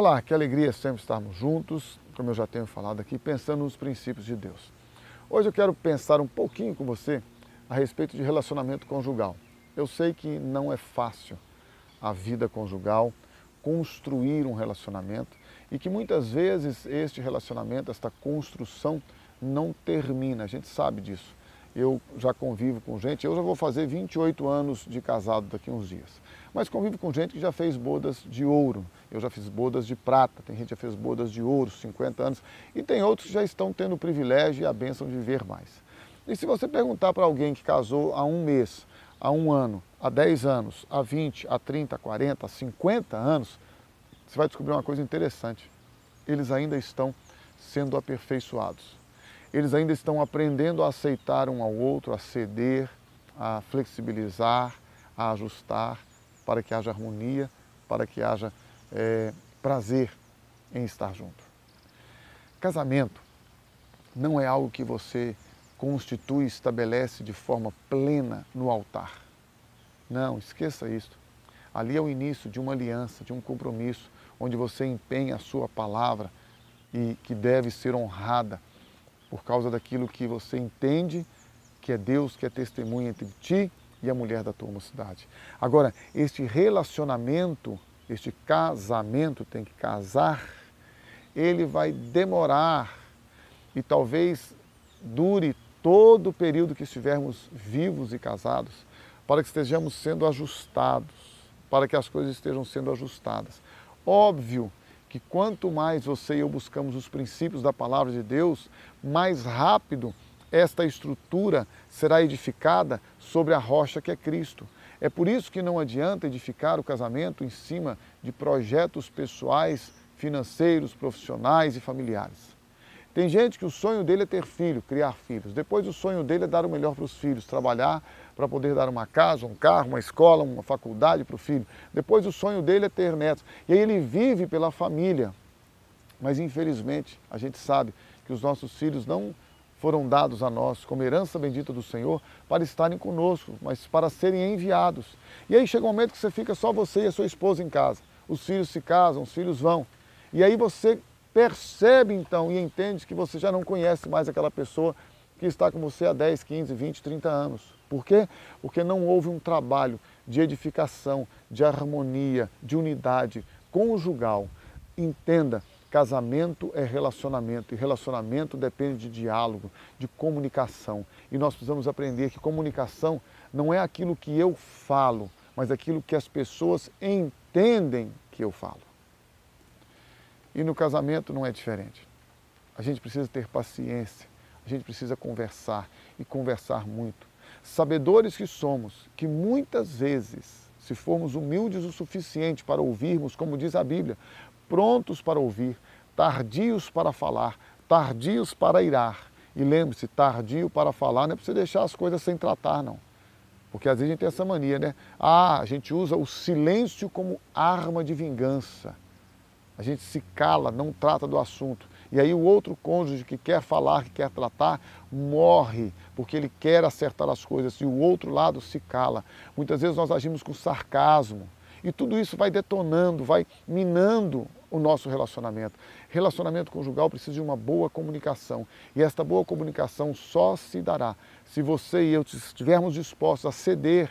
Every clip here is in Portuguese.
Olá, que alegria sempre estarmos juntos, como eu já tenho falado aqui, pensando nos princípios de Deus. Hoje eu quero pensar um pouquinho com você a respeito de relacionamento conjugal. Eu sei que não é fácil a vida conjugal, construir um relacionamento e que muitas vezes este relacionamento, esta construção não termina, a gente sabe disso. Eu já convivo com gente, eu já vou fazer 28 anos de casado daqui a uns dias, mas convivo com gente que já fez bodas de ouro, eu já fiz bodas de prata, tem gente que já fez bodas de ouro, 50 anos, e tem outros que já estão tendo o privilégio e a bênção de viver mais. E se você perguntar para alguém que casou há um mês, há um ano, há 10 anos, há 20, há 30, 40, 50 anos, você vai descobrir uma coisa interessante. Eles ainda estão sendo aperfeiçoados. Eles ainda estão aprendendo a aceitar um ao outro, a ceder, a flexibilizar, a ajustar, para que haja harmonia, para que haja é, prazer em estar junto. Casamento não é algo que você constitui estabelece de forma plena no altar. Não, esqueça isso. Ali é o início de uma aliança, de um compromisso, onde você empenha a sua palavra e que deve ser honrada por causa daquilo que você entende que é Deus que é testemunha entre ti e a mulher da tua mocidade. Agora, este relacionamento, este casamento tem que casar, ele vai demorar e talvez dure todo o período que estivermos vivos e casados, para que estejamos sendo ajustados, para que as coisas estejam sendo ajustadas. Óbvio que quanto mais você e eu buscamos os princípios da palavra de Deus, mais rápido esta estrutura será edificada sobre a rocha que é Cristo. É por isso que não adianta edificar o casamento em cima de projetos pessoais, financeiros, profissionais e familiares. Tem gente que o sonho dele é ter filho, criar filhos. Depois o sonho dele é dar o melhor para os filhos, trabalhar para poder dar uma casa, um carro, uma escola, uma faculdade para o filho. Depois o sonho dele é ter netos. E aí ele vive pela família. Mas infelizmente a gente sabe que os nossos filhos não foram dados a nós como herança bendita do Senhor para estarem conosco, mas para serem enviados. E aí chega um momento que você fica só você e a sua esposa em casa. Os filhos se casam, os filhos vão. E aí você percebe então e entende que você já não conhece mais aquela pessoa que está com você há 10, 15, 20, 30 anos. Por quê? Porque não houve um trabalho de edificação, de harmonia, de unidade conjugal. Entenda, casamento é relacionamento e relacionamento depende de diálogo, de comunicação. E nós precisamos aprender que comunicação não é aquilo que eu falo, mas aquilo que as pessoas entendem que eu falo. E no casamento não é diferente. A gente precisa ter paciência, a gente precisa conversar e conversar muito. Sabedores que somos, que muitas vezes, se formos humildes o suficiente para ouvirmos, como diz a Bíblia, prontos para ouvir, tardios para falar, tardios para irar. E lembre-se, tardio para falar não é para você deixar as coisas sem tratar, não. Porque às vezes a gente tem essa mania, né? Ah, a gente usa o silêncio como arma de vingança a gente se cala, não trata do assunto. E aí o outro cônjuge que quer falar, que quer tratar, morre, porque ele quer acertar as coisas e o outro lado se cala. Muitas vezes nós agimos com sarcasmo. E tudo isso vai detonando, vai minando o nosso relacionamento. Relacionamento conjugal precisa de uma boa comunicação. E esta boa comunicação só se dará se você e eu estivermos dispostos a ceder.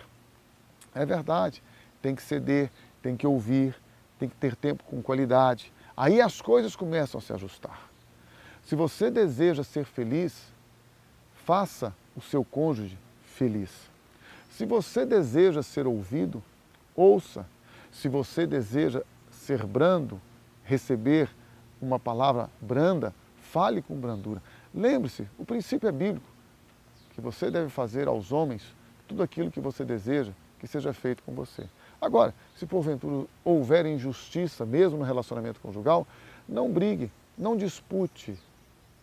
É verdade, tem que ceder, tem que ouvir, tem que ter tempo com qualidade. Aí as coisas começam a se ajustar. Se você deseja ser feliz, faça o seu cônjuge feliz. Se você deseja ser ouvido, ouça. Se você deseja ser brando, receber uma palavra branda, fale com brandura. Lembre-se, o princípio é bíblico, que você deve fazer aos homens tudo aquilo que você deseja que seja feito com você. Agora, se porventura houver injustiça, mesmo no relacionamento conjugal, não brigue, não dispute,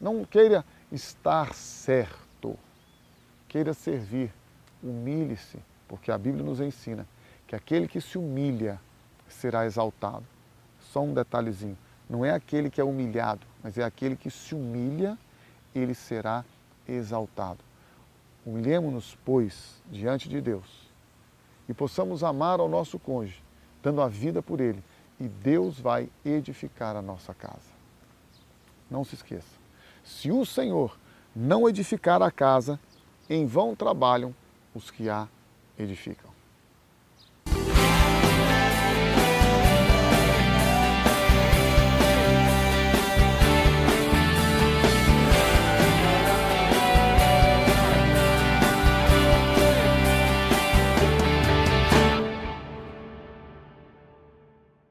não queira estar certo, queira servir, humilhe-se, porque a Bíblia nos ensina que aquele que se humilha será exaltado. Só um detalhezinho, não é aquele que é humilhado, mas é aquele que se humilha, ele será exaltado. Humilhemos-nos, pois, diante de Deus e possamos amar ao nosso cônjuge, dando a vida por ele e Deus vai edificar a nossa casa. Não se esqueça. Se o Senhor não edificar a casa, em vão trabalham os que a edificam.